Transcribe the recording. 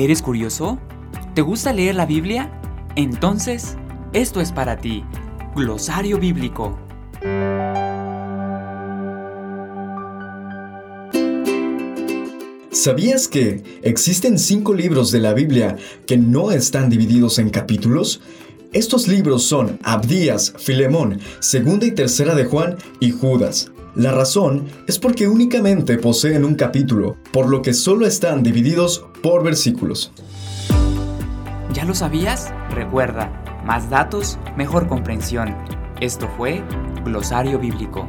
¿Eres curioso? ¿Te gusta leer la Biblia? Entonces, esto es para ti. Glosario Bíblico. ¿Sabías que existen cinco libros de la Biblia que no están divididos en capítulos? Estos libros son Abdías, Filemón, Segunda y Tercera de Juan y Judas. La razón es porque únicamente poseen un capítulo, por lo que solo están divididos por versículos. ¿Ya lo sabías? Recuerda, más datos, mejor comprensión. Esto fue Glosario Bíblico.